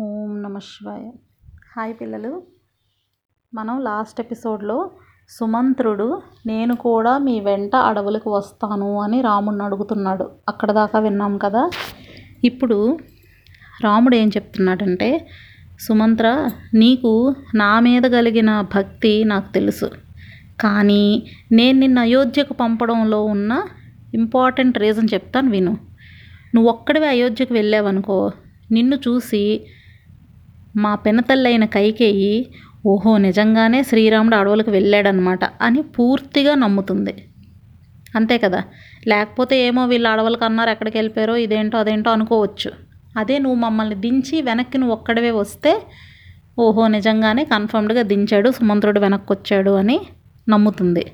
ఓం నమ శివాయ. హాయ్ పిల్లలు. మనం లాస్ట్ ఎపిసోడ్లో సుమంత్రుడు నేను కూడా మీ వెంట అడవులకు వస్తాను అని రాముడిని అడుగుతున్నాడు. అక్కడ దాకా విన్నాం కదా? ఇప్పుడు రాముడు ఏం చెప్తున్నాడంటే సుమంత్ర నీకు నా మీద కలిగిన భక్తి నాకు తెలుసు. కానీ నేను నిన్ను అయోధ్యకు పంపడంలో ఉన్న ఇంపార్టెంట్ రీజన్ చెప్తాను విను. నువ్వు ఒక్కడివే అయోధ్యకు వెళ్ళావనుకో నిన్ను చూసి మా పినతల్లైన కైకేయి ఓహో నిజంగానే శ్రీరాముడు అడవులకు వెళ్ళాడనమాట అని పూర్తిగా నమ్ముతుంది. అంతే కదా? లేకపోతే ఏమో వీళ్ళు అడవులకు అన్నారు ఎక్కడికి వెళ్ళిపోయారో ఇదేంటో అదేంటో అనుకోవచ్చు. అదే నువ్వు మమ్మల్ని దించి వెనక్కి నువ్వు ఒక్కడివే వస్తే ఓహో నిజంగానే కన్ఫర్మ్డ్గా దించాడు సుమంత్రుడు వెనక్కి వచ్చాడు అని నమ్ముతుంది.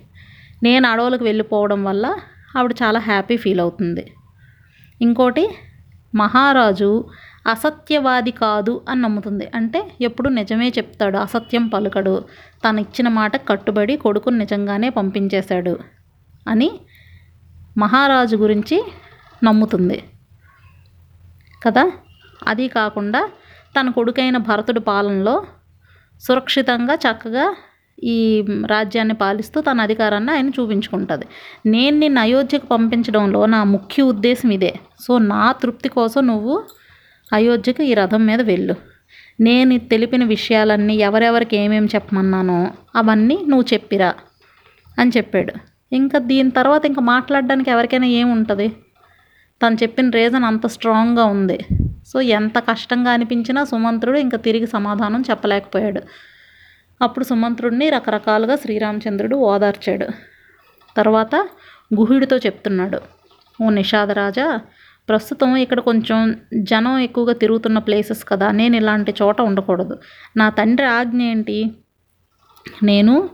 నేను అడవులకు వెళ్ళిపోవడం వల్ల ఆవిడ చాలా హ్యాపీ ఫీల్ అవుతుంది. ఇంకోటి మహారాజు అసత్యవాది కాదు అని నమ్ముతుంది. అంటే ఎప్పుడు నిజమే చెప్తాడు అసత్యం పలుకడు. తను ఇచ్చిన మాట కట్టుబడి కొడుకుని నిజంగానే పంపించేశాడు అని మహారాజు గురించి నమ్ముతుంది. కదా? అది కాకుండా తన కొడుకైన భరతుడి పాలనలో సురక్షితంగా చక్కగా ఈ రాజ్యాన్ని పాలిస్తూ తన అధికారాన్ని ఆయన చూపించుకుంటుంది. నేను నిన్ను అయోధ్యకు పంపించడంలో నా ముఖ్య ఉద్దేశం ఇదే. సో నా తృప్తి కోసం నువ్వు అయోధ్యకు ఈ రథం మీద వెళ్ళు. నేను తెలిపిన విషయాలన్నీ ఎవరెవరికి ఏమేమి చెప్పమన్నానో అవన్నీ నువ్వు చెప్పిరా అని చెప్పాడు. ఇంకా దీని తర్వాత ఇంకా మాట్లాడడానికి ఎవరికైనా ఏముంటుంది? తను చెప్పిన రీజన్ అంత స్ట్రాంగ్గా ఉంది. సో ఎంత కష్టంగా అనిపించినా సుమంత్రుడు ఇంకా తిరిగి సమాధానం చెప్పలేకపోయాడు. అప్పుడు సుమంత్రుడిని రకరకాలుగా శ్రీరామచంద్రుడు ఓదార్చాడు. తర్వాత గుహుడితో చెప్తున్నాడు. ఓ నిషాదరాజా ప్రస్తుతం ఇక్కడ కొంచెం జనం ఎక్కువగా తిరుగుతున్న ప్లేసెస్ కదా నేను ఇలాంటి చోట ఉండకూడదు. నా తండ్రి ఆజ్ఞ ఏంటి? నేను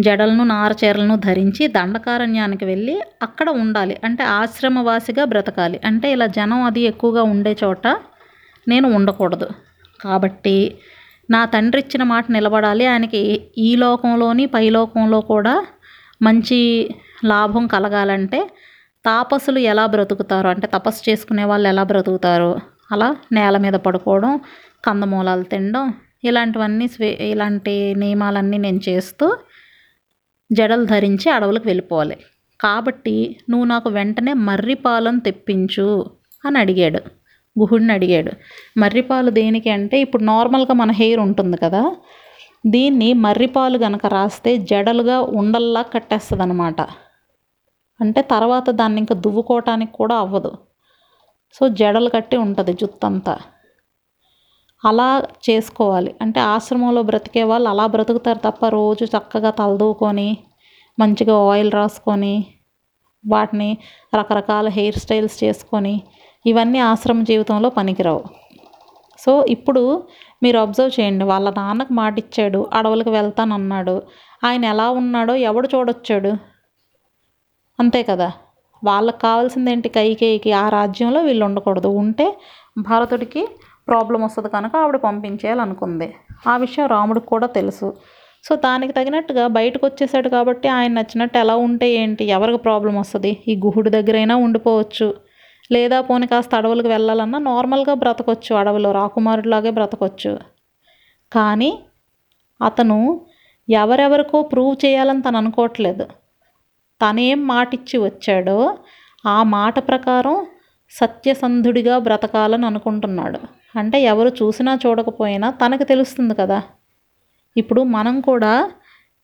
జడలను నారచీరలను ధరించి దండకారణ్యానికి వెళ్ళి అక్కడ ఉండాలి. అంటే ఆశ్రమవాసిగా బ్రతకాలి. అంటే ఇలా జనం అది ఎక్కువగా ఉండే చోట నేను ఉండకూడదు. కాబట్టి నా తండ్రి ఇచ్చిన మాట నిలబడాలి. ఆయనకి ఈ లోకంలోని పై లోకంలో కూడా మంచి లాభం కలగాలంటే తాపసులు ఎలా బ్రతుకుతారో? అంటే తపస్సు చేసుకునే వాళ్ళు ఎలా బ్రతుకుతారో? అలా నేల మీద పడుకోవడం కందమూలాలు తినడం ఇలాంటివన్నీ స్వే ఇలాంటి నియమాలన్నీ నేను చేస్తూ జడలు ధరించి అడవులకు వెళ్ళిపోవాలి. కాబట్టి నువ్వు నాకు వెంటనే మర్రిపాలను తెప్పించు అని అడిగాడు. గుహుడిని అడిగాడు. మర్రిపాలు దేనికి అంటే ఇప్పుడు నార్మల్గా మన హెయిర్ ఉంటుంది కదా దీన్ని మర్రిపాలు కనుక రాస్తే జడలుగా ఉండల్లా కట్టేస్తుంది అనమాట అంటే తర్వాత దాన్ని ఇంకా దువ్వుకోవటానికి కూడా అవ్వదు. సో జడలు కట్టి ఉంటుంది జుత్తంతా. అలా చేసుకోవాలి. అంటే ఆశ్రమంలో బ్రతికే వాళ్ళు అలా బ్రతుకుతారు తప్ప రోజు చక్కగా తలదూకొని మంచిగా ఆయిల్ రాసుకొని వాటిని రకరకాల హెయిర్ స్టైల్స్ చేసుకొని ఇవన్నీ ఆశ్రమ జీవితంలో పనికిరావు. సో ఇప్పుడు మీరు అబ్జర్వ్ చేయండి. వాళ్ళ నాన్నకు మాట ఇచ్చాడు అడవులకు వెళ్తానన్నాడు. ఆయన ఎలా ఉన్నాడో ఎవడు చూడొచ్చాడు? అంతే కదా. వాళ్ళకి కావాల్సింది ఏంటి కైకేయికి ఆ రాజ్యంలో వీళ్ళు ఉండకూడదు. ఉంటే భరతుడికి ప్రాబ్లం వస్తుంది కనుక ఆవిడ పంపించేయాలనుకుంది. ఆ విషయం రాముడికి కూడా తెలుసు. సో దానికి తగినట్టుగా బయటకు వచ్చేసాడు కాబట్టి ఆయన నచ్చినట్టు ఎలా ఉంటే ఏంటి? ఎవరికి ప్రాబ్లం వస్తుంది? ఈ గుహుడి దగ్గరైనా ఉండిపోవచ్చు. లేదా పోనీ కాస్త అడవులకు వెళ్ళాలన్నా నార్మల్గా బ్రతకొచ్చు. అడవిలో రాకుమారుడిలాగే బ్రతకొచ్చు. కానీ అతను ఎవరెవరికో ప్రూవ్ చేయాలని తను అనుకోవట్లేదు. తనేం మాట ఇచ్చి వచ్చాడో ఆ మాట ప్రకారం సత్యసంధుడిగా బ్రతకాలని అనుకుంటున్నాడు. అంటే ఎవరు చూసినా చూడకపోయినా తనకు తెలుస్తుంది కదా. ఇప్పుడు మనం కూడా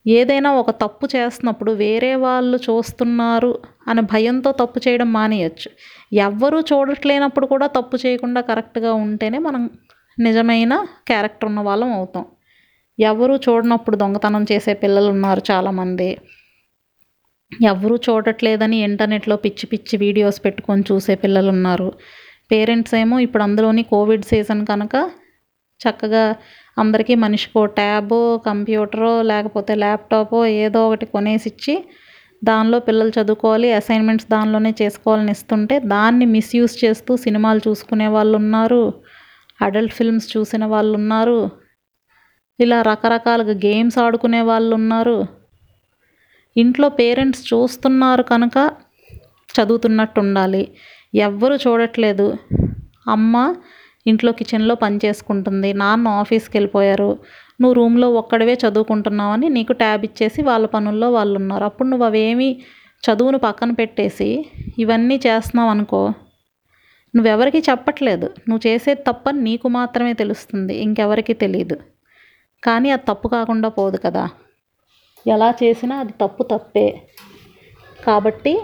ఏదైనా ఒక తప్పు చేస్తున్నప్పుడు వేరే వాళ్ళు చూస్తున్నారు అనే భయంతో తప్పు చేయడం మానేయచ్చు. ఎవ్వరూ చూడట్లేనప్పుడు కూడా తప్పు చేయకుండా కరెక్ట్గా ఉంటేనే మనం నిజమైన క్యారెక్టర్ ఉన్న వాళ్ళం అవుతాం. ఎవరు చూడనప్పుడు దొంగతనం చేసే పిల్లలు ఉన్నారు చాలామంది. ఎవరూ చూడట్లేదని ఇంటర్నెట్లో పిచ్చి పిచ్చి వీడియోస్ పెట్టుకొని చూసే పిల్లలు ఉన్నారు పేరెంట్స్ ఏమో ఇప్పుడు అందులోని కోవిడ్ సీజన్ కనుక చక్కగా అందరికీ మనిషికో ట్యాబో కంప్యూటరో లేకపోతే ల్యాప్టాపో ఏదో ఒకటి కొనేసి ఇచ్చి దానిలో పిల్లలు చదువుకోవాలి అసైన్మెంట్స్ దానిలోనే చేసుకోవాలని ఇస్తుంటే దాన్ని మిస్యూజ్ చేస్తూ సినిమాలు చూసుకునే వాళ్ళు ఉన్నారు అడల్ట్ ఫిల్మ్స్ చూసిన వాళ్ళు ఉన్నారు ఇలా రకరకాలుగా గేమ్స్ ఆడుకునే వాళ్ళు ఉన్నారు ఇంట్లో పేరెంట్స్ చూస్తున్నారు కనుక చదువుతున్నట్టు ఉండాలి ఎవ్వరు చూడట్లేదు. అమ్మ ఇంట్లో కిచెన్లో పని చేసుకుంటుంది. నాన్న ఆఫీస్కి వెళ్ళిపోయారు. నువ్వు రూమ్లో ఒక్కడివే చదువుకుంటున్నావని నీకు ట్యాబ్ ఇచ్చేసి వాళ్ళ పనుల్లో వాళ్ళు ఉన్నారు అప్పుడు నువ్వు అవేమి చదువును పక్కన పెట్టేసి ఇవన్నీ చేస్తున్నావు అనుకో నువ్వెవరికి చెప్పట్లేదు. నువ్వు చేసేది తప్పని నీకు మాత్రమే తెలుస్తుంది. ఇంకెవరికి తెలియదు కానీ అది తప్పు కాకుండా పోదు కదా. ఎలా చేసినా అది తప్పు తప్పే. కాబట్టి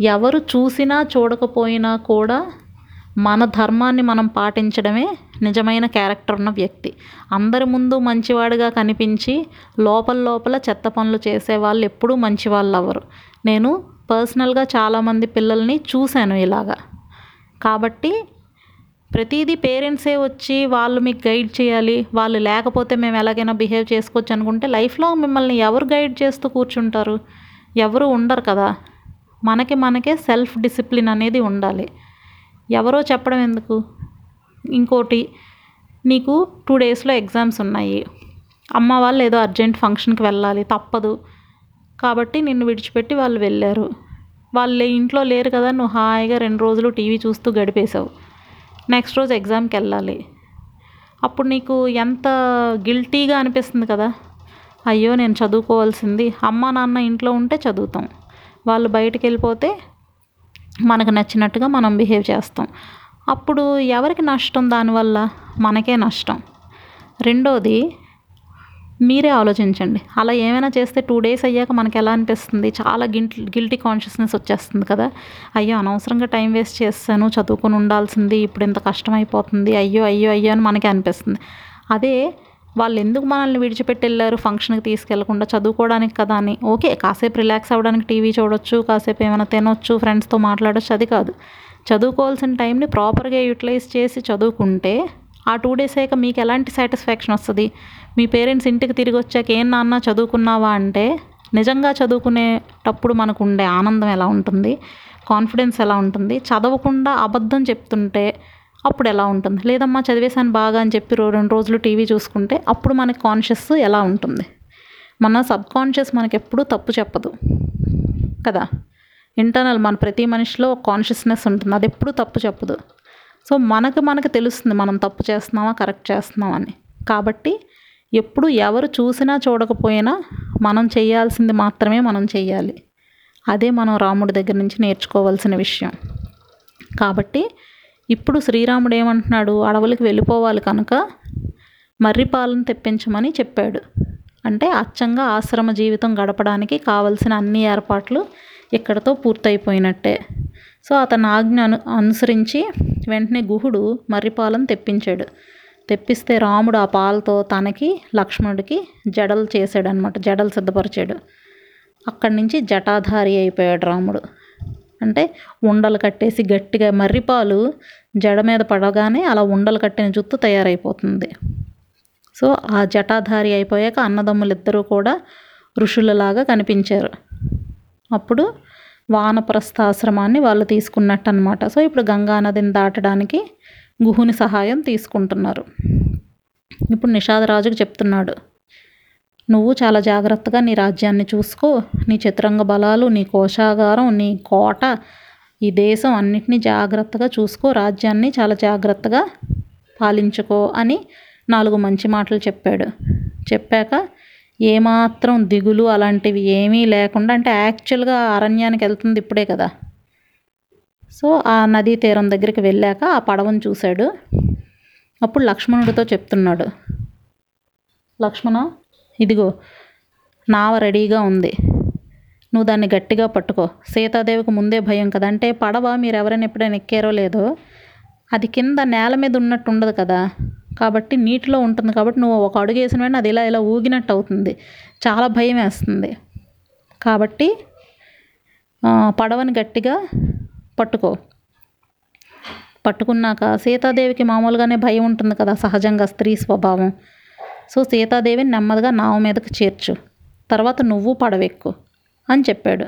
ఎవరు చూసినా చూడకపోయినా కూడా మన ధర్మాన్ని మనం పాటించడమే నిజమైన క్యారెక్టర్ ఉన్న వ్యక్తి. అందరి ముందు మంచివాడిగా కనిపించి లోపల లోపల చెత్త పనులు చేసే వాళ్ళు ఎప్పుడూ మంచి వాళ్ళు అవ్వరు. నేను పర్సనల్గా చాలామంది పిల్లల్ని చూశాను ఇలాగా. కాబట్టి ప్రతిదీ పేరెంట్సే వచ్చి వాళ్ళు మీకు గైడ్ చేయాలి వాళ్ళు లేకపోతే మేము ఎలాగైనా బిహేవ్ చేసుకోవచ్చు అనుకుంటే లైఫ్లో మిమ్మల్ని ఎవరు గైడ్ చేస్తూ కూర్చుంటారు? ఎవరు ఉండరు కదా. మనకి మనకే సెల్ఫ్ డిసిప్లిన్ అనేది ఉండాలి. ఎవరో చెప్పడం ఎందుకు? ఇంకోటి నీకు టూ డేస్లో ఎగ్జామ్స్ ఉన్నాయి. అమ్మ వాళ్ళు ఏదో అర్జెంట్ ఫంక్షన్కి వెళ్ళాలి తప్పదు. కాబట్టి నిన్ను విడిచిపెట్టి వాళ్ళు వెళ్ళారు. వాళ్ళు ఇంట్లో లేరు కదా నువ్వు హాయిగా రెండు రోజులు టీవీ చూస్తూ గడిపేశావు. నెక్స్ట్ రోజు ఎగ్జామ్కి వెళ్ళాలి. అప్పుడు నీకు ఎంత గిల్టీగా అనిపిస్తుంది కదా? అయ్యో నేను చదువుకోవాల్సింది. అమ్మ నాన్న ఇంట్లో ఉంటే చదువుతాం. వాళ్ళు బయటకు వెళ్ళిపోతే మనకు నచ్చినట్టుగా మనం బిహేవ్ చేస్తాం. అప్పుడు ఎవరికి నష్టం దానివల్ల? మనకే నష్టం. రెండోది మీరే ఆలోచించండి. అలా ఏమైనా చేస్తే టూ డేస్ అయ్యాక మనకి ఎలా అనిపిస్తుంది? చాలా గిల్ట్ గిల్టీ కాన్షియస్నెస్ వచ్చేస్తుంది కదా. అయ్యో అనవసరంగా టైం వేస్ట్ చేస్తాను చదువుకొని ఉండాల్సింది ఇప్పుడు ఇంత కష్టం అయిపోతుంది అయ్యో అయ్యో అయ్యో అని మనకి అనిపిస్తుంది. అదే వాళ్ళు ఎందుకు మనల్ని విడిచిపెట్టి వెళ్ళారు? ఫంక్షన్కి తీసుకెళ్ళకుండా చదువుకోవడానికి కదా అని. ఓకే కాసేపు రిలాక్స్ అవ్వడానికి టీవీ చూడొచ్చు కాసేపు ఏమైనా తినొచ్చు ఫ్రెండ్స్తో మాట్లాడొచ్చు అది కాదు. చదువుకోవాల్సిన టైంని ప్రాపర్గా యూటిలైజ్ చేసి చదువుకుంటే ఆ టూ డేస్ అయ్యాక మీకు ఎలాంటి సాటిస్ఫాక్షన్ వస్తుంది? మీ పేరెంట్స్ ఇంటికి తిరిగి వచ్చాక ఏం నాన్న చదువుకున్నావా? అంటే నిజంగా చదువుకునేటప్పుడు మనకు ఉండే ఆనందం ఎలా ఉంటుంది? కాన్ఫిడెన్స్ ఎలా ఉంటుంది? చదవకుండా అబద్ధం చెప్తుంటే అప్పుడు ఎలా ఉంటుంది? లేదమ్మా చదివేశాను బాగా అని చెప్పి రెండు రోజులు టీవీ చూసుకుంటే అప్పుడు మనకి కాన్షియస్ ఎలా ఉంటుంది? మన సబ్ కాన్షియస్ మనకి ఎప్పుడూ తప్పు చెప్పదు. కదా? ఇంటర్నల్ మన ప్రతి మనిషిలో కాన్షియస్నెస్ ఉంటుంది. అది ఎప్పుడూ తప్పు చెప్పదు. సో మనకు మనకు తెలుస్తుంది మనం తప్పు చేస్తున్నామా కరెక్ట్ చేస్తున్నామని అని. కాబట్టి ఎప్పుడు ఎవరు చూసినా చూడకపోయినా మనం చేయాల్సింది మాత్రమే మనం చేయాలి. అదే మనం రాముడి దగ్గర నుంచి నేర్చుకోవాల్సిన విషయం. కాబట్టి ఇప్పుడు శ్రీరాముడు ఏమంటున్నాడు? అడవులకు వెళ్ళిపోవాలి కనుక మర్రిపాలను తెప్పించమని చెప్పాడు. అంటే అచ్చంగా ఆశ్రమ జీవితం గడపడానికి కావలసిన అన్ని ఏర్పాట్లు ఇక్కడతో పూర్తయిపోయినట్టే. సో అతని ఆజ్ఞ అను అనుసరించి వెంటనే గుహుడు మర్రిపాలను తెప్పించాడు. తెప్పిస్తే రాముడు ఆ పాలతో తనకి లక్ష్మణుడికి జడలు చేసాడనమాట జడలు సిద్ధపరిచాడు. అక్కడి నుంచి జటాధారి అయిపోయాడు రాముడు. అంటే ఉండలు కట్టేసి గట్టిగా మర్రిపాలు జడ మీద పడగానే అలా ఉండలు కట్టిన జుత్తు తయారైపోతుంది. సో ఆ జటాధారి అయిపోయాక అన్నదమ్ములు ఇద్దరూ కూడా ఋషులలాగా కనిపించారు. అప్పుడు వానప్రస్థాశ్రమాన్ని వాళ్ళు తీసుకున్నట్టు అనమాట సో ఇప్పుడు గంగా నదిని దాటడానికి గుహుని సహాయం తీసుకుంటున్నారు. ఇప్పుడు నిషాదరాజుకు చెప్తున్నాడు. నువ్వు చాలా జాగ్రత్తగా నీ రాజ్యాన్ని చూసుకో. నీ చతురంగ బలాలు నీ కోశాగారం నీ కోట ఈ దేశం అన్నిటినీ జాగ్రత్తగా చూసుకో. రాజ్యాన్ని చాలా జాగ్రత్తగా పాలించుకో అని నాలుగు మంచి మాటలు చెప్పాడు. చెప్పాక ఏమాత్రం దిగులు అలాంటివి ఏమీ లేకుండా అంటే యాక్చువల్గా అరణ్యానికి వెళ్తుంది ఇప్పుడే కదా. సో ఆ నదీ తీరం దగ్గరికి వెళ్ళాక ఆ పడవను చూశాడు. అప్పుడు లక్ష్మణుడితో చెప్తున్నాడు. లక్ష్మణ ఇదిగో నావ రెడీగా ఉంది. నువ్వు దాన్ని గట్టిగా పట్టుకో. సీతాదేవికి ముందే భయం కదా. అంటే పడవ మీరు ఎవరైనా ఎప్పుడైనా ఎక్కారో లేదో అది కింద నేల మీద ఉన్నట్టు ఉండదు కదా. కాబట్టి నీటిలో ఉంటుంది కాబట్టి నువ్వు ఒక అడుగు వేసిన వెంటనే అది ఇలా ఇలా ఊగినట్టు అవుతుంది. చాలా భయం వేస్తుంది. కాబట్టి పడవని గట్టిగా పట్టుకో. పట్టుకున్నాక సీతాదేవికి మామూలుగానే భయం ఉంటుంది కదా సహజంగా స్త్రీ స్వభావం. సో సీతాదేవిని నెమ్మదిగా నావ మీదకి చేర్చు. తర్వాత నువ్వు పడవెక్కు అని చెప్పాడు.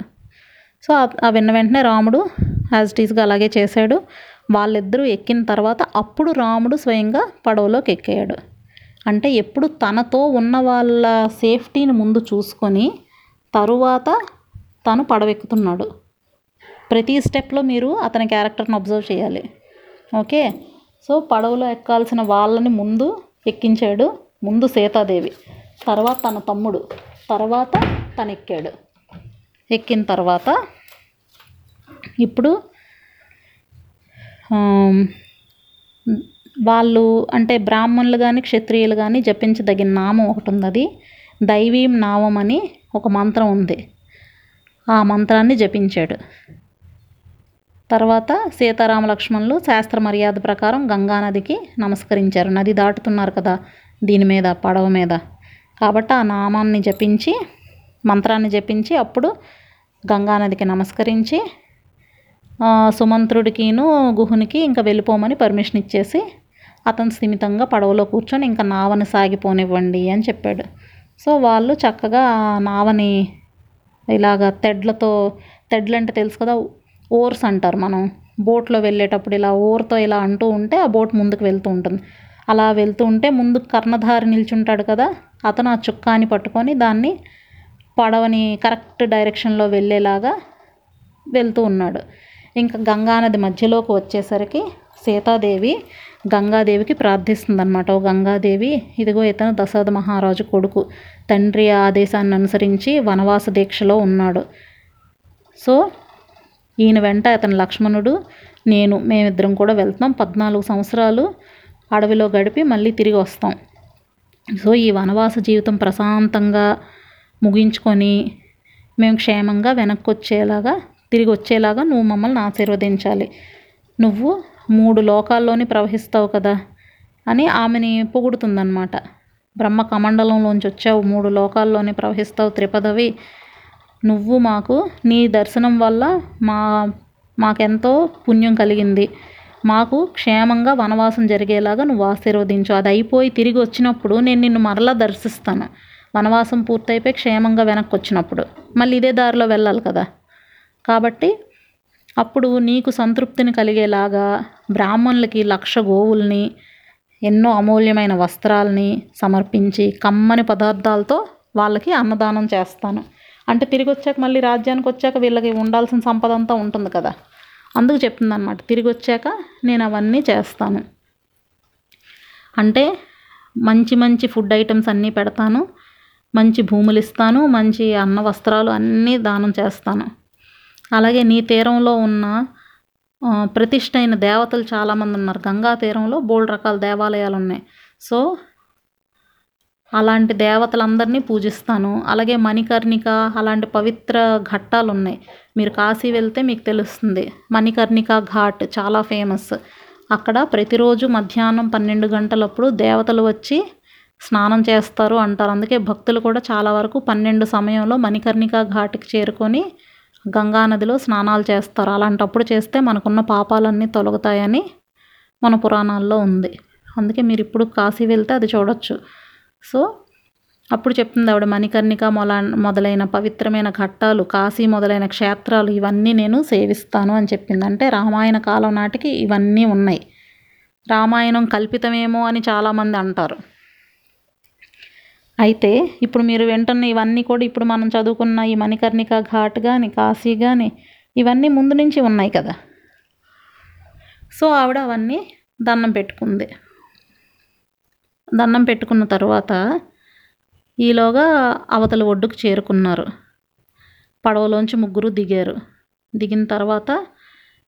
సో ఆ విన్న వెంటనే రాముడు యాజ్ ఇట్ అలాగే చేశాడు. వాళ్ళిద్దరూ ఎక్కిన తర్వాత అప్పుడు రాముడు స్వయంగా పడవలోకి ఎక్కాడు. అంటే ఎప్పుడు తనతో ఉన్న వాళ్ళ సేఫ్టీని ముందు చూసుకొని తరువాత తను పడవెక్కుతున్నాడు. ప్రతి స్టెప్లో మీరు అతని క్యారెక్టర్ని అబ్జర్వ్ చేయాలి. ఓకే? సో పడవలో ఎక్కాల్సిన వాళ్ళని ముందు ఎక్కించాడు ముందు సీతాదేవి. తర్వాత తన తమ్ముడు. తర్వాత తను ఎక్కాడు ఎక్కిన తర్వాత ఇప్పుడు వాళ్ళు అంటే బ్రాహ్మణులు కానీ క్షత్రియులు కానీ జపించదగిన నామం ఒకటి ఉంది అది. దైవీం నామం అని ఒక మంత్రం ఉంది. ఆ మంత్రాన్ని జపించాడు. తర్వాత సీతారామ లక్ష్మణులు శాస్త్ర మర్యాద ప్రకారం గంగానదికి నమస్కరించారు. నది దాటుతున్నారు కదా దీని మీద పడవ మీద. కాబట్టి ఆ నామాన్ని జపించి మంత్రాన్ని జపించి అప్పుడు గంగానదికి నమస్కరించి సుమంత్రుడికిను గుహునికి ఇంకా వెళ్ళిపోమని పర్మిషన్ ఇచ్చేసి అతను స్థిమితంగా పడవలో కూర్చొని ఇంకా నావని సాగిపోనివ్వండి అని చెప్పాడు. సో వాళ్ళు చక్కగా నావని ఇలాగ తెడ్లతో తెడ్లు అంటే తెలుసు కదా ఓర్స్ అంటారు మనం. బోట్లో వెళ్ళేటప్పుడు ఇలా ఓర్తో ఇలా అంటూ ఉంటే ఆ బోట్ ముందుకు వెళ్తూ ఉంటుంది. అలా వెళ్తూ ఉంటే ముందు కర్ణధారి నిల్చుంటాడు కదా అతను ఆ చుక్కాని పట్టుకొని దాన్ని పడవని కరెక్ట్ డైరెక్షన్లో వెళ్ళేలాగా వెళ్తూ ఉన్నాడు. ఇంకా గంగానది మధ్యలోకి వచ్చేసరికి సీతాదేవి గంగాదేవికి ప్రార్థిస్తుందన్నమాట. ఓ గంగాదేవి ఇదిగో ఇతను దశరథ మహారాజు కొడుకు. తండ్రి ఆదేశాన్ని అనుసరించి వనవాస దీక్షలో ఉన్నాడు. సో ఈయన వెంట అతని లక్ష్మణుడు నేను మేమిద్దరం కూడా వెళ్తాం పద్నాలుగు సంవత్సరాలు అడవిలో గడిపి మళ్ళీ తిరిగి వస్తాం. సో ఈ వనవాస జీవితం ప్రశాంతంగా ముగించుకొని మేము క్షేమంగా వెనక్కి వచ్చేలాగా తిరిగి వచ్చేలాగా నువ్వు మమ్మల్ని ఆశీర్వదించాలి. నువ్వు మూడు లోకాల్లోని ప్రవహిస్తావు కదా అని ఆమెని పొగుడుతుందన్నమాట. బ్రహ్మ కమండలంలోంచి వచ్చావు. మూడు లోకాల్లోనే ప్రవహిస్తావు. త్రిపదవి నువ్వు మాకు నీ దర్శనం వల్ల మా మాకెంతో పుణ్యం కలిగింది. మాకు క్షేమంగా వనవాసం జరిగేలాగా నువ్వు ఆశీర్వదించు. అది అయిపోయి తిరిగి వచ్చినప్పుడు నేను నిన్ను మరలా దర్శిస్తాను. వనవాసం పూర్తయిపోయి క్షేమంగా వెనక్కి వచ్చినప్పుడు. మళ్ళీ ఇదే దారిలో వెళ్ళాలి కదా. కాబట్టి అప్పుడు నీకు సంతృప్తిని కలిగేలాగా బ్రాహ్మణులకి లక్ష గోవుల్ని ఎన్నో అమూల్యమైన వస్త్రాలని సమర్పించి కమ్మని పదార్థాలతో వాళ్ళకి అన్నదానం చేస్తాను. అంటే తిరిగి వచ్చాక మళ్ళీ రాజ్యానికి వచ్చాక వీళ్ళకి ఉండాల్సిన సంపద అంతా ఉంటుంది కదా. అందుకు చెప్తుంది అనమాట తిరిగి వచ్చాక నేను అవన్నీ చేస్తాను. అంటే మంచి మంచి ఫుడ్ ఐటమ్స్ అన్నీ పెడతాను మంచి భూములు ఇస్తాను మంచి అన్న వస్త్రాలు అన్నీ దానం చేస్తాను. అలాగే నీ తీరంలో ఉన్న ప్రతిష్ట దేవతలు చాలామంది ఉన్నారు. గంగా తీరంలో బోల్డ్ రకాల దేవాలయాలు ఉన్నాయి సో అలాంటి దేవతలందరినీ పూజిస్తాను. అలాగే మణికర్ణిక అలాంటి పవిత్ర ఘట్టాలు ఉన్నాయి మీరు కాశీ వెళ్తే మీకు తెలుస్తుంది. మణికర్ణిక ఘాట్ చాలా ఫేమస్. అక్కడ ప్రతిరోజు మధ్యాహ్నం పన్నెండు గంటలప్పుడు దేవతలు వచ్చి స్నానం చేస్తారు అంటారు. అందుకే భక్తులు కూడా చాలా వరకు పన్నెండు సమయంలో మణికర్ణిక ఘాట్కి చేరుకొని గంగానదిలో స్నానాలు చేస్తారు. అలాంటప్పుడు చేస్తే మనకున్న పాపాలన్నీ తొలగుతాయని మన పురాణాల్లో ఉంది. అందుకే మీరు ఇప్పుడు కాశీ వెళ్తే అది చూడొచ్చు. సో అప్పుడు చెప్తుంది ఆవిడ మణికర్ణిక మొల మొదలైన పవిత్రమైన ఘట్టాలు కాశీ మొదలైన క్షేత్రాలు ఇవన్నీ నేను సేవిస్తాను అని చెప్పింది. అంటే రామాయణ కాలం నాటికి ఇవన్నీ ఉన్నాయి. రామాయణం కల్పితమేమో అని చాలామంది అంటారు. అయితే ఇప్పుడు మీరు వింటున్న ఇవన్నీ కూడా ఇప్పుడు మనం చదువుకున్న ఈ మణికర్ణిక ఘాట్ కానీ కాశీ కానీ ఇవన్నీ ముందు నుంచి ఉన్నాయి కదా. సో ఆవిడ అవన్నీ దండం పెట్టుకుంది. దండం పెట్టుకున్న తర్వాత ఈలోగా అవతల ఒడ్డుకు చేరుకున్నారు. పడవలోంచి ముగ్గురు దిగారు. దిగిన తర్వాత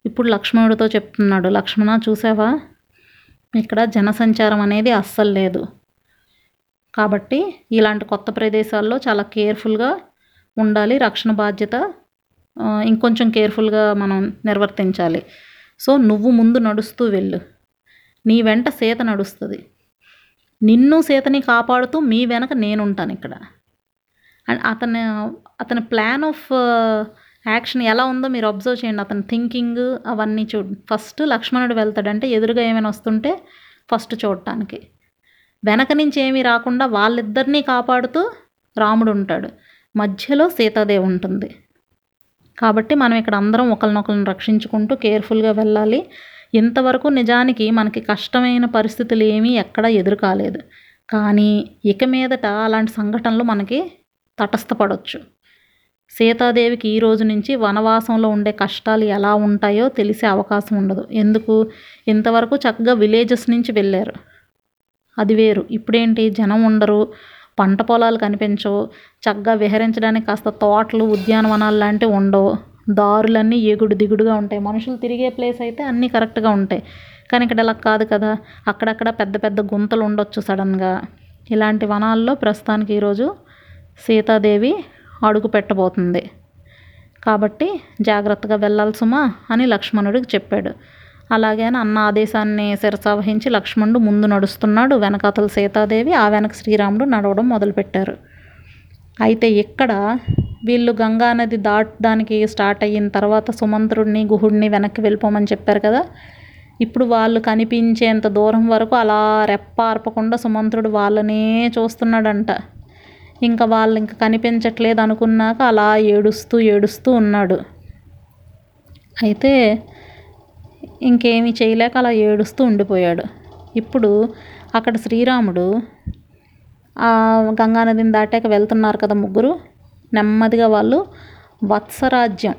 ఇప్పుడు లక్ష్మణుడితో చెప్తున్నాడు లక్ష్మణ చూసావా? ఇక్కడ జనసంచారం అనేది అస్సలు లేదు. కాబట్టి ఇలాంటి కొత్త ప్రదేశాల్లో చాలా కేర్ఫుల్గా ఉండాలి. రక్షణ బాధ్యత ఇంకొంచెం కేర్ఫుల్గా మనం నిర్వర్తించాలి. సో నువ్వు ముందు నడుస్తూ వెళ్ళు. నీ వెంట సీత నడుస్తుంది. నిన్ను సీతని కాపాడుతూ మీ వెనక నేనుంటాను ఇక్కడ. అండ్ అతను అతని ప్లాన్ ఆఫ్ యాక్షన్ ఎలా ఉందో మీరు అబ్జర్వ్ చేయండి. అతని థింకింగ్ అవన్నీ చూ ఫస్ట్ లక్ష్మణుడు వెళ్తాడంటే ఎదురుగా ఏమైనా వస్తుంటే ఫస్ట్ చూడటానికి. వెనక నుంచి ఏమీ రాకుండా వాళ్ళిద్దరినీ కాపాడుతూ రాముడు ఉంటాడు. మధ్యలో సీతాదేవి ఉంటుంది. కాబట్టి మనం ఇక్కడ అందరం ఒకరినొకరిని రక్షించుకుంటూ కేర్ఫుల్గా వెళ్ళాలి. ఇంతవరకు నిజానికి మనకి కష్టమైన పరిస్థితులు ఏమీ ఎక్కడ ఎదురు కాలేదు కానీ ఇక మీదట అలాంటి సంఘటనలు మనకి తటస్థపడవచ్చు సీతాదేవికి ఈ రోజు నుంచి వనవాసంలో ఉండే కష్టాలు ఎలా ఉంటాయో తెలిసే అవకాశం ఉండదు. ఎందుకు? ఇంతవరకు చక్కగా విలేజెస్ నుంచి వెళ్ళారు. అది వేరు. ఇప్పుడేంటి? జనం ఉండరు. పంట పొలాలు కనిపించవు. చక్కగా విహరించడానికి కాస్త తోటలు ఉద్యానవనాలు లాంటివి ఉండవు. దారులన్నీ ఎగుడు దిగుడుగా ఉంటాయి. మనుషులు తిరిగే ప్లేస్ అయితే అన్నీ కరెక్ట్గా ఉంటాయి. కానీ ఇక్కడ అలా కాదు కదా. అక్కడక్కడ పెద్ద పెద్ద గుంతలు ఉండొచ్చు సడన్గా ఇలాంటి వనాల్లో ప్రస్తుతానికి ఈరోజు సీతాదేవి అడుగు పెట్టబోతుంది. కాబట్టి జాగ్రత్తగా వెళ్ళాలి సుమా అని లక్ష్మణుడికి చెప్పాడు. అలాగే అన్న ఆదేశాన్ని శిరసావహించి లక్ష్మణుడు ముందు నడుస్తున్నాడు. వెనకాతల సీతాదేవి ఆ వెనక శ్రీరాముడు నడవడం మొదలుపెట్టారు. అయితే ఇక్కడ వీళ్ళు గంగా నది దాటడానికి స్టార్ట్ అయిన తర్వాత సుమంత్రుడిని గుహుడిని వెనక్కి వెళ్ళిపోమని చెప్పారు కదా. ఇప్పుడు వాళ్ళు కనిపించేంత దూరం వరకు అలా రెప్ప ఆర్పకుండా సుమంత్రుడు వాళ్ళనే చూస్తున్నాడంట. ఇంకా వాళ్ళు ఇంకా కనిపించట్లేదు అనుకున్నాక అలా ఏడుస్తూ ఏడుస్తూ ఉన్నాడు. అయితే ఇంకేమీ చేయలేక అలా ఏడుస్తూ ఉండిపోయాడు. ఇప్పుడు అక్కడ శ్రీరాముడు గంగానదిని దాటాక వెళ్తున్నారు కదా ముగ్గురు. నెమ్మదిగా వాళ్ళు వత్సరాజ్యం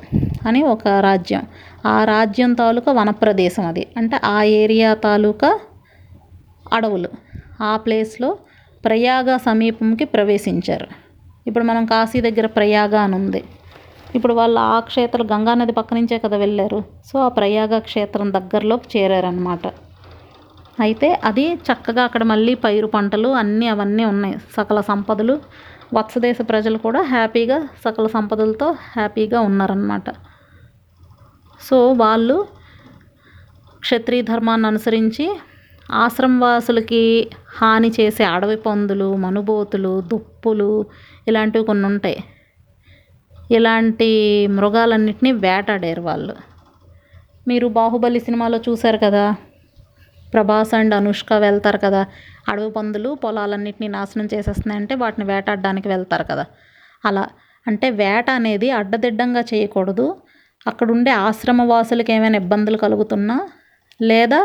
అని ఒక రాజ్యం. ఆ రాజ్యం తాలూకా వనప్రదేశం అది. అంటే ఆ ఏరియా తాలూకా అడవులు. ఆ ప్లేస్లో ప్రయాగ సమీపంకి ప్రవేశించారు. ఇప్పుడు మనం కాశీ దగ్గర ప్రయాగ అని ఉంది. ఇప్పుడు వాళ్ళు ఆ క్షేత్రం గంగానది పక్క నుంచే కదా వెళ్ళారు. సో ఆ ప్రయాగ క్షేత్రం దగ్గరలోకి చేరారనమాట అయితే అది చక్కగా అక్కడ మళ్ళీ పైరు పంటలు అన్నీ అవన్నీ ఉన్నాయి. సకల సంపదలు వత్సదేశ ప్రజలు కూడా హ్యాపీగా సకల సంపదలతో హ్యాపీగా ఉన్నారనమాట సో వాళ్ళు క్షత్రియ ధర్మాన్ని అనుసరించి ఆశ్రమవాసులకి హాని చేసే అడవి పందులు మనుబోతులు దుప్పులు ఇలాంటివి కొన్ని ఉంటాయి. ఇలాంటి మృగాలన్నింటినీ వేటాడారు వాళ్ళు. మీరు బాహుబలి సినిమాలో చూశారు కదా? ప్రభాస్ అండ్ అనుష్క వెళ్తారు కదా అడవి పందులు పొలాలన్నింటినీ నాశనం చేసేస్తున్నాయంటే వాటిని వేటాడడానికి వెళ్తారు కదా. అలా అంటే వేట అనేది అడ్డదిడ్డంగా చేయకూడదు. అక్కడుండే ఆశ్రమవాసులకు ఏమైనా ఇబ్బందులు కలుగుతున్నా లేదా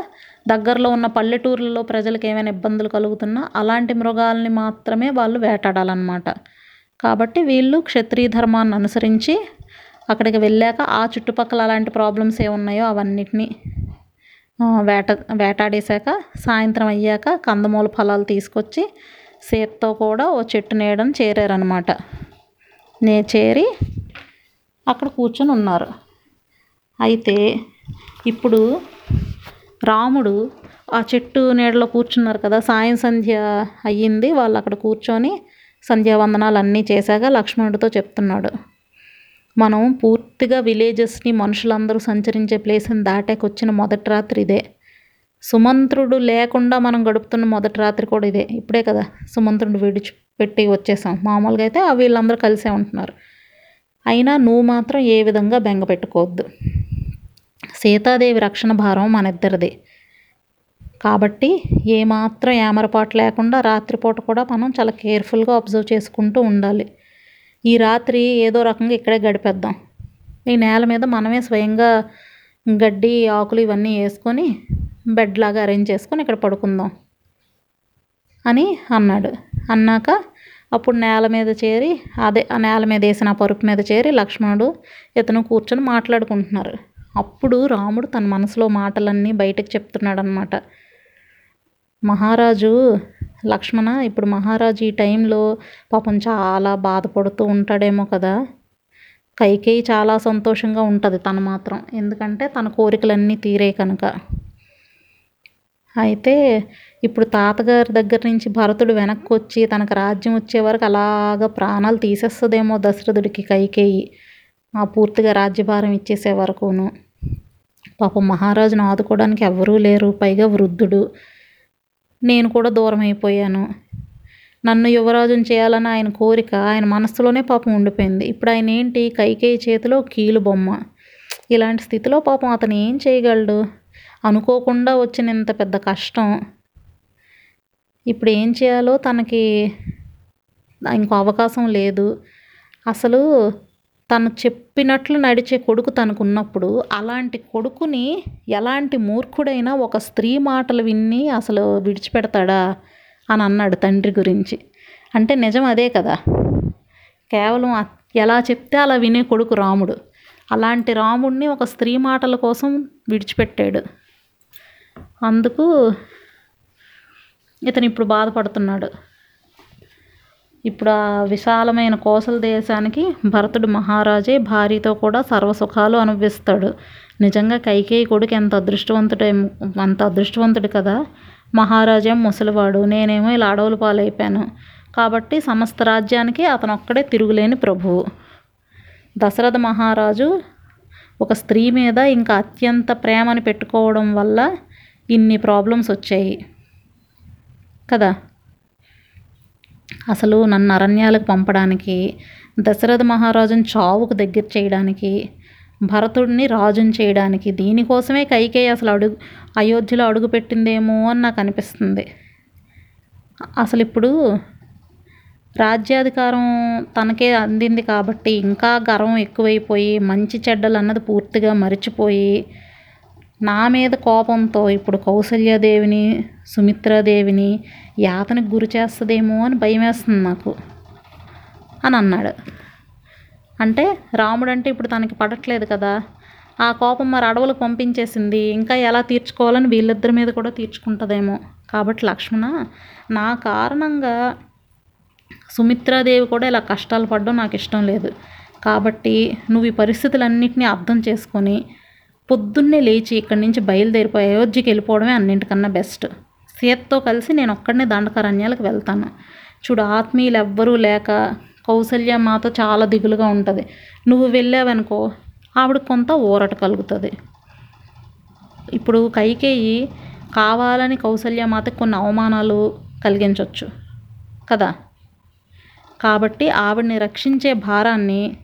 దగ్గరలో ఉన్న పల్లెటూర్లలో ప్రజలకు ఏమైనా ఇబ్బందులు కలుగుతున్నా అలాంటి మృగాల్ని మాత్రమే వాళ్ళు వేటాడాలన్నమాట. కాబట్టి వీళ్ళు క్షత్రియ ధర్మాన్ని అనుసరించి అక్కడికి వెళ్ళాక ఆ చుట్టుపక్కల అలాంటి ప్రాబ్లమ్స్ ఏమున్నాయో అవన్నిటినీ వేట వేటాడేశాక సాయంత్రం అయ్యాక కందమూల ఫలాలు తీసుకొచ్చి సేత్తో కూడా ఓ చెట్టు నీడని చేరారనమాట నే చేరి అక్కడ కూర్చొని ఉన్నారు. అయితే ఇప్పుడు రాముడు ఆ చెట్టు నీడలో కూర్చున్నారు కదా సాయం సంధ్య అయ్యింది వాళ్ళు అక్కడ కూర్చొని సంధ్యావందనాలు అన్నీ చేశాక లక్ష్మణుడితో చెప్తున్నాడు. మనం పూర్తిగా విలేజెస్ని మనుషులందరూ సంచరించే ప్లేస్ని దాటాక వచ్చిన మొదటి రాత్రి ఇదే. సుమంత్రుడు లేకుండా మనం గడుపుతున్న మొదటి రాత్రి కూడా ఇదే. ఇప్పుడే కదా సుమంత్రుడు విడిచిపెట్టి వచ్చేసాం. మామూలుగా అయితే వీళ్ళందరూ కలిసే ఉంటున్నారు. అయినా నువ్వు మాత్రం ఏ విధంగా బెంగ పెట్టుకోవద్దు. సీతాదేవి రక్షణ భారం మన ఇద్దరిది. కాబట్టి ఏమాత్రం ఏమరపాటు లేకుండా రాత్రిపూట కూడా మనం చాలా కేర్ఫుల్గా అబ్జర్వ్ చేసుకుంటూ ఉండాలి. ఈ రాత్రి ఏదో రకంగా ఇక్కడే గడిపేద్దాం. ఈ నేల మీద మనమే స్వయంగా గడ్డి ఆకులు ఇవన్నీ వేసుకొని బెడ్ లాగా అరేంజ్ చేసుకొని ఇక్కడ పడుకుందాం అని అన్నాడు. అన్నాక అప్పుడు నేల మీద చేరి అదే ఆ నేల మీద వేసిన పరుపు మీద చేరి లక్ష్మణుడు ఇతను కూర్చొని మాట్లాడుకుంటున్నారు. అప్పుడు రాముడు తన మనసులో మాటలన్నీ బయటకు చెప్తున్నాడు అనమాట మహారాజు లక్ష్మణ ఇప్పుడు మహారాజు ఈ టైంలో పాపం చాలా బాధపడుతూ ఉంటాడేమో కదా. కైకేయి చాలా సంతోషంగా ఉంటుంది తను మాత్రం. ఎందుకంటే తన కోరికలన్నీ తీరే కనుక. అయితే ఇప్పుడు తాతగారి దగ్గర నుంచి భరతుడు వెనక్కి వచ్చి తనకు రాజ్యం వచ్చే వరకు అలాగ ప్రాణాలు తీసేస్తుందేమో దశరథుడికి కైకేయి. ఆ పూర్తిగా రాజ్యభారం ఇచ్చేసే వరకును. పాపం మహారాజును ఆదుకోవడానికి ఎవరూ లేరు. పైగా వృద్ధుడు. నేను కూడా దూరం అయిపోయాను నన్ను యువరాజుని చేయాలని ఆయన కోరిక ఆయన మనస్సులోనే పాపం ఉండిపోయింది. ఇప్పుడు ఆయన ఏంటి? కైకేయి చేతిలో కీలు బొమ్మ. ఇలాంటి స్థితిలో పాపం అతను ఏం చేయగలడు? అనుకోకుండా వచ్చిన ఇంత పెద్ద కష్టం. ఇప్పుడు ఏం చేయాలో తనకి ఇంకో అవకాశం లేదు. అసలు తను చెప్పినట్లు నడిచే కొడుకు తనకు ఉన్నప్పుడు అలాంటి కొడుకుని ఎలాంటి మూర్ఖుడైనా ఒక స్త్రీ మాటలు విని అసలు విడిచిపెడతాడా అని అన్నాడు తండ్రి గురించి. అంటే నిజం అదే కదా. కేవలం ఎలా చెప్తే అలా వినే కొడుకు రాముడు. అలాంటి రాముడిని ఒక స్త్రీ మాటల కోసం విడిచిపెట్టాడు. అందుకు ఇతను ఇప్పుడు బాధపడుతున్నాడు. ఇప్పుడు ఆ విశాలమైన కోసల దేశానికి భరతుడు మహారాజే భార్యతో కూడా సర్వసుఖాలు అనుభవిస్తాడు. నిజంగా కైకేయి కొడుకు ఎంత అదృష్టవంతుడే అంత అదృష్టవంతుడు కదా. మహారాజేం ముసలివాడు. నేనేమో ఇలా అడవుల పాలైపోయాను. కాబట్టి సమస్త రాజ్యానికి అతను ఒక్కడే తిరుగులేని ప్రభువు. దశరథ మహారాజు ఒక స్త్రీ మీద ఇంకా అత్యంత ప్రేమని పెట్టుకోవడం వల్ల ఇన్ని ప్రాబ్లమ్స్ వచ్చాయి కదా. అసలు నన్ను అరణ్యాలకు పంపడానికి దశరథ మహారాజుని చావుకు దగ్గర చేయడానికి భరతుడిని రాజుని చేయడానికి దీనికోసమే కైకేయి అసలు అడుగు అయోధ్యలో అడుగుపెట్టిందేమో అని నాకు అనిపిస్తుంది. అసలు ఇప్పుడు రాజ్యాధికారం తనకే అందింది కాబట్టి ఇంకా గర్వం ఎక్కువైపోయి మంచి చెడ్డలు అన్నది పూర్తిగా మరిచిపోయి నా మీద కోపంతో ఇప్పుడు కౌసల్యాదేవిని సుమిత్రాదేవిని యాతనకు గురి చేస్తుందేమో అని భయం వేస్తుంది నాకు అని అన్నాడు. అంటే రాముడు అంటే ఇప్పుడు తనకి పడట్లేదు కదా. ఆ కోపం మరి అడవులకు పంపించేసింది. ఇంకా ఎలా తీర్చుకోవాలని వీళ్ళిద్దరి మీద కూడా తీర్చుకుంటుందేమో. కాబట్టి లక్ష్మణ నా కారణంగా సుమిత్రాదేవి కూడా ఇలా కష్టాలు పడడం నాకు ఇష్టం లేదు. కాబట్టి నువ్వు ఈ పరిస్థితులన్నింటినీ అర్థం చేసుకొని పొద్దున్నే లేచి ఇక్కడి నుంచి బయలుదేరిపోయి అయోధ్యకి వెళ్ళిపోవడమే అన్నింటికన్నా బెస్ట్. సీతతో కలిసి నేను ఒక్కడనే దండకారణ్యాలకు వెళ్తాను. చూడు ఆత్మీయులు ఎవ్వరూ లేక కౌసల్య మాతో చాలా దిగులుగా ఉంటుంది. నువ్వు వెళ్ళావనుకో ఆవిడ కొంత ఊరట కలుగుతుంది. ఇప్పుడు కైకేయి కావాలని కౌసల్య మాతకు కొన్ని అవమానాలు కలిగించవచ్చు కదా? కాబట్టి ఆవిడని రక్షించే భారాన్ని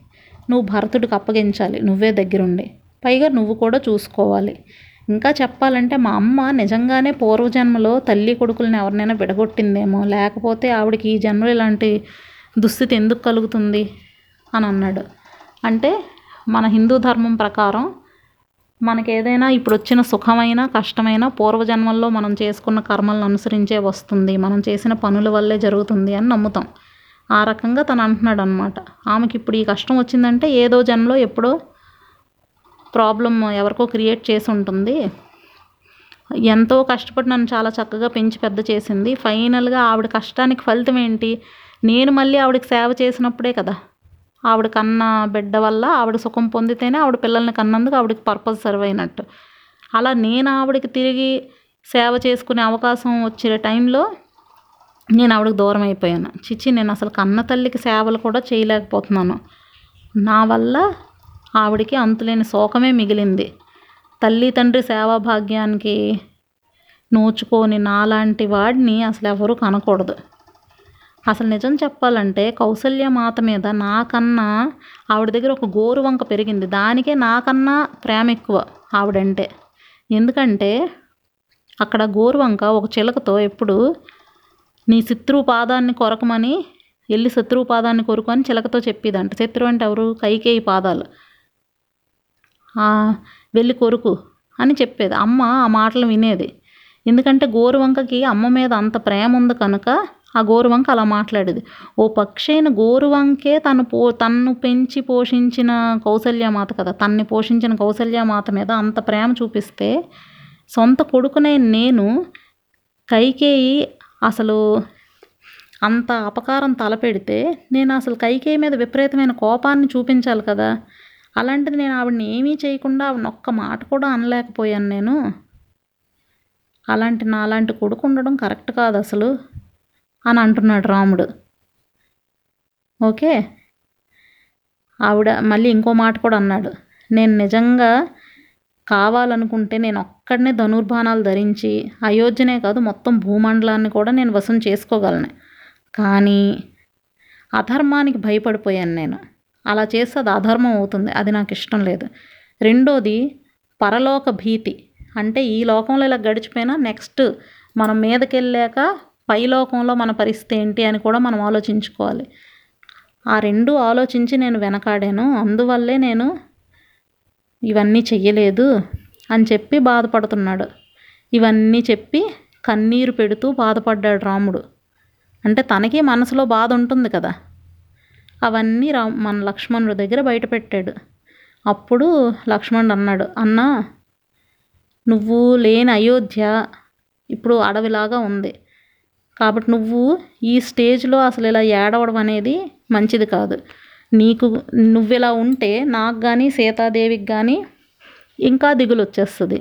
నువ్వు భరతుడికి అప్పగించాలి. నువ్వే దగ్గరుండి. పైగా నువ్వు కూడా చూసుకోవాలి. ఇంకా చెప్పాలంటే మా అమ్మ నిజంగానే పూర్వజన్మలో తల్లి కొడుకులను ఎవరినైనా విడగొట్టిందేమో లేకపోతే ఆవిడకి ఈ జన్మలో ఇలాంటి దుస్థితి ఎందుకు కలుగుతుంది అని అన్నాడు. అంటే మన హిందూ ధర్మం ప్రకారం మనకి ఏదైనా ఇప్పుడు వచ్చిన సుఖమైన కష్టమైన పూర్వజన్మల్లో మనం చేసుకున్న కర్మలను అనుసరించే వస్తుంది మనం చేసిన పనుల వల్లే జరుగుతుంది అని నమ్ముతాం. ఆ రకంగా తను అంటున్నాడు అనమాట ఆమెకి ఇప్పుడు ఈ కష్టం వచ్చిందంటే ఏదో జన్మలో ఎప్పుడో ప్రాబ్లం ఎవరికో క్రియేట్ చేసి ఉంటుంది. ఎంతో కష్టపడి నన్ను చాలా చక్కగా పెంచి పెద్ద చేసింది. ఫైనల్గా ఆవిడ కష్టానికి ఫలితం ఏంటి? నేను మళ్ళీ ఆవిడకి సేవ చేసినప్పుడే కదా. ఆవిడ కన్న బిడ్డ వల్ల ఆవిడ సుఖం పొందితేనే ఆవిడ పిల్లల్ని కన్నందుకు ఆవిడకి పర్పస్ సర్వ్ అయినట్టు. అలా నేను ఆవిడకి తిరిగి సేవ చేసుకునే అవకాశం వచ్చిన టైంలో నేను ఆవిడకి దూరం అయిపోయాను. చిచ్చి నేను అసలు కన్న తల్లికి సేవలు కూడా చేయలేకపోతున్నాను. నా వల్ల ఆవిడకి అంతులేని శోకమే మిగిలింది. తల్లి తండ్రి సేవాభాగ్యానికి నోచుకోని నోచుకొని నాలాంటి వాడిని అసలు ఎవరు కనకూడదు. అసలు నిజం చెప్పాలంటే కౌసల్య మాత మీద నాకన్నా ఆవిడ దగ్గర ఒక గోరు వంక పెరిగింది. దానికే నాకన్నా ప్రేమ ఎక్కువ ఆవిడంటే. ఎందుకంటే అక్కడ గోరువంక ఒక చిలకతో ఎప్పుడు నీ శత్రువు పాదాన్ని కొరకమని వెళ్ళి శత్రువు పాదాన్ని కొరుకు చిలకతో చెప్పేదంట. శత్రువు అంటే ఎవరు? కైకేయి పాదాలు. వెళ్ళి కొరుకు అని చెప్పేది. అమ్మ ఆ మాటలు వినేది. ఎందుకంటే గోరువంకకి అమ్మ మీద అంత ప్రేమ ఉంది కనుక ఆ గోరువంక అలా మాట్లాడేది. ఓ పక్షి అయిన గోరువంకే తను పో తన్ను పెంచి పోషించిన కౌసల్యమాత కదా తన్ని పోషించిన కౌసల్యమాత మీద అంత ప్రేమ చూపిస్తే సొంత కొడుకునే నేను కైకేయి అసలు అంత అపకారం తలపెడితే నేను అసలు కైకేయి మీద విపరీతమైన కోపాన్ని చూపించాలి కదా. అలాంటిది నేను ఆవిడని ఏమీ చేయకుండా ఆవిడని ఒక్క మాట కూడా అనలేకపోయాను నేను. అలాంటి నా అలాంటి కొడుకు ఉండడం కరెక్ట్ కాదు అసలు అని అంటున్నాడు రాముడు. ఓకే? ఆవిడ మళ్ళీ ఇంకో మాట కూడా అన్నాడు. నేను నిజంగా కావాలనుకుంటే నేను ఒక్కడనే ధనుర్బాణాలు ధరించి అయోధ్యనే కాదు మొత్తం భూమండలాన్ని కూడా నేను వశం చేసుకోగలను. కానీ అధర్మానికి భయపడిపోయాను నేను. అలా చేస్తే అది అధర్మం అవుతుంది. అది నాకు ఇష్టం లేదు. రెండోది పరలోక భీతి. అంటే ఈ లోకంలో ఇలా గడిచిపోయినా నెక్స్ట్ మనం మీదకెళ్ళాక పై లోకంలో మన పరిస్థితి ఏంటి అని కూడా మనం ఆలోచించుకోవాలి. ఆ రెండు ఆలోచించి నేను వెనకాడాను. అందువల్లే నేను ఇవన్నీ చెయ్యలేదు అని చెప్పి బాధపడుతున్నాడు. ఇవన్నీ చెప్పి కన్నీరు పెడుతూ బాధపడ్డాడు రాముడు. అంటే తనకి మనసులో బాధ ఉంటుంది కదా. అవన్నీ రా మన లక్ష్మణుడి దగ్గర బయట పెట్టాడు. అప్పుడు లక్ష్మణుడు అన్నాడు అన్నా నువ్వు లేని అయోధ్య ఇప్పుడు అడవిలాగా ఉంది. కాబట్టి నువ్వు ఈ స్టేజ్లో అసలు ఇలా ఏడవడం అనేది మంచిది కాదు. నీకు నువ్వు ఇలా ఉంటే నాకు కానీ సీతాదేవికి కానీ ఇంకా దిగులు వచ్చేస్తుంది.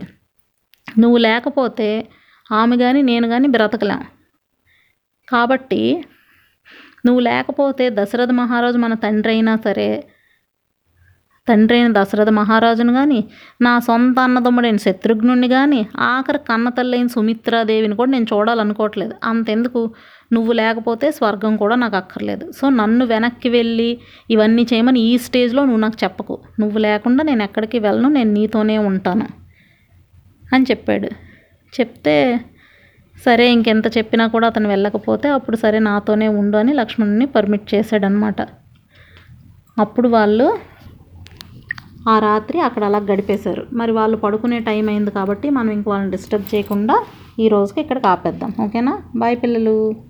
నువ్వు లేకపోతే ఆమె కానీ నేను కానీ బ్రతకలేం. కాబట్టి నువ్వు లేకపోతే దశరథ మహారాజు మన తండ్రి అయినా సరే తండ్రి అయిన దశరథ మహారాజును కానీ నా సొంత అన్నదమ్ముడైన శత్రుఘ్నుడిని కానీ ఆఖరి కన్న తల్లైన సుమిత్రాదేవిని కూడా నేను చూడాలనుకోవట్లేదు. అంతెందుకు? నువ్వు లేకపోతే స్వర్గం కూడా నాకు అక్కర్లేదు. సో నన్ను వెనక్కి వెళ్ళి ఇవన్నీ చేయమని ఈ స్టేజ్లో నువ్వు నాకు చెప్పకు. నువ్వు లేకుండా నేను ఎక్కడికి వెళ్ళను నేను నీతోనే ఉంటాను. అని చెప్పాడు. చెప్తే సరే ఇంకెంత చెప్పినా కూడా అతను వెళ్ళకపోతే అప్పుడు సరే నాతోనే ఉండు అని లక్ష్మణుని పర్మిట్ చేశాడనమాట అప్పుడు వాళ్ళు ఆ రాత్రి అక్కడ అలా గడిపేశారు. మరి వాళ్ళు పడుకునే టైం అయింది కాబట్టి మనం ఇంక వాళ్ళని డిస్టర్బ్ చేయకుండా ఈ రోజుకి ఇక్కడికి ఆపేద్దాం. ఓకేనా? బాయ్ పిల్లలు.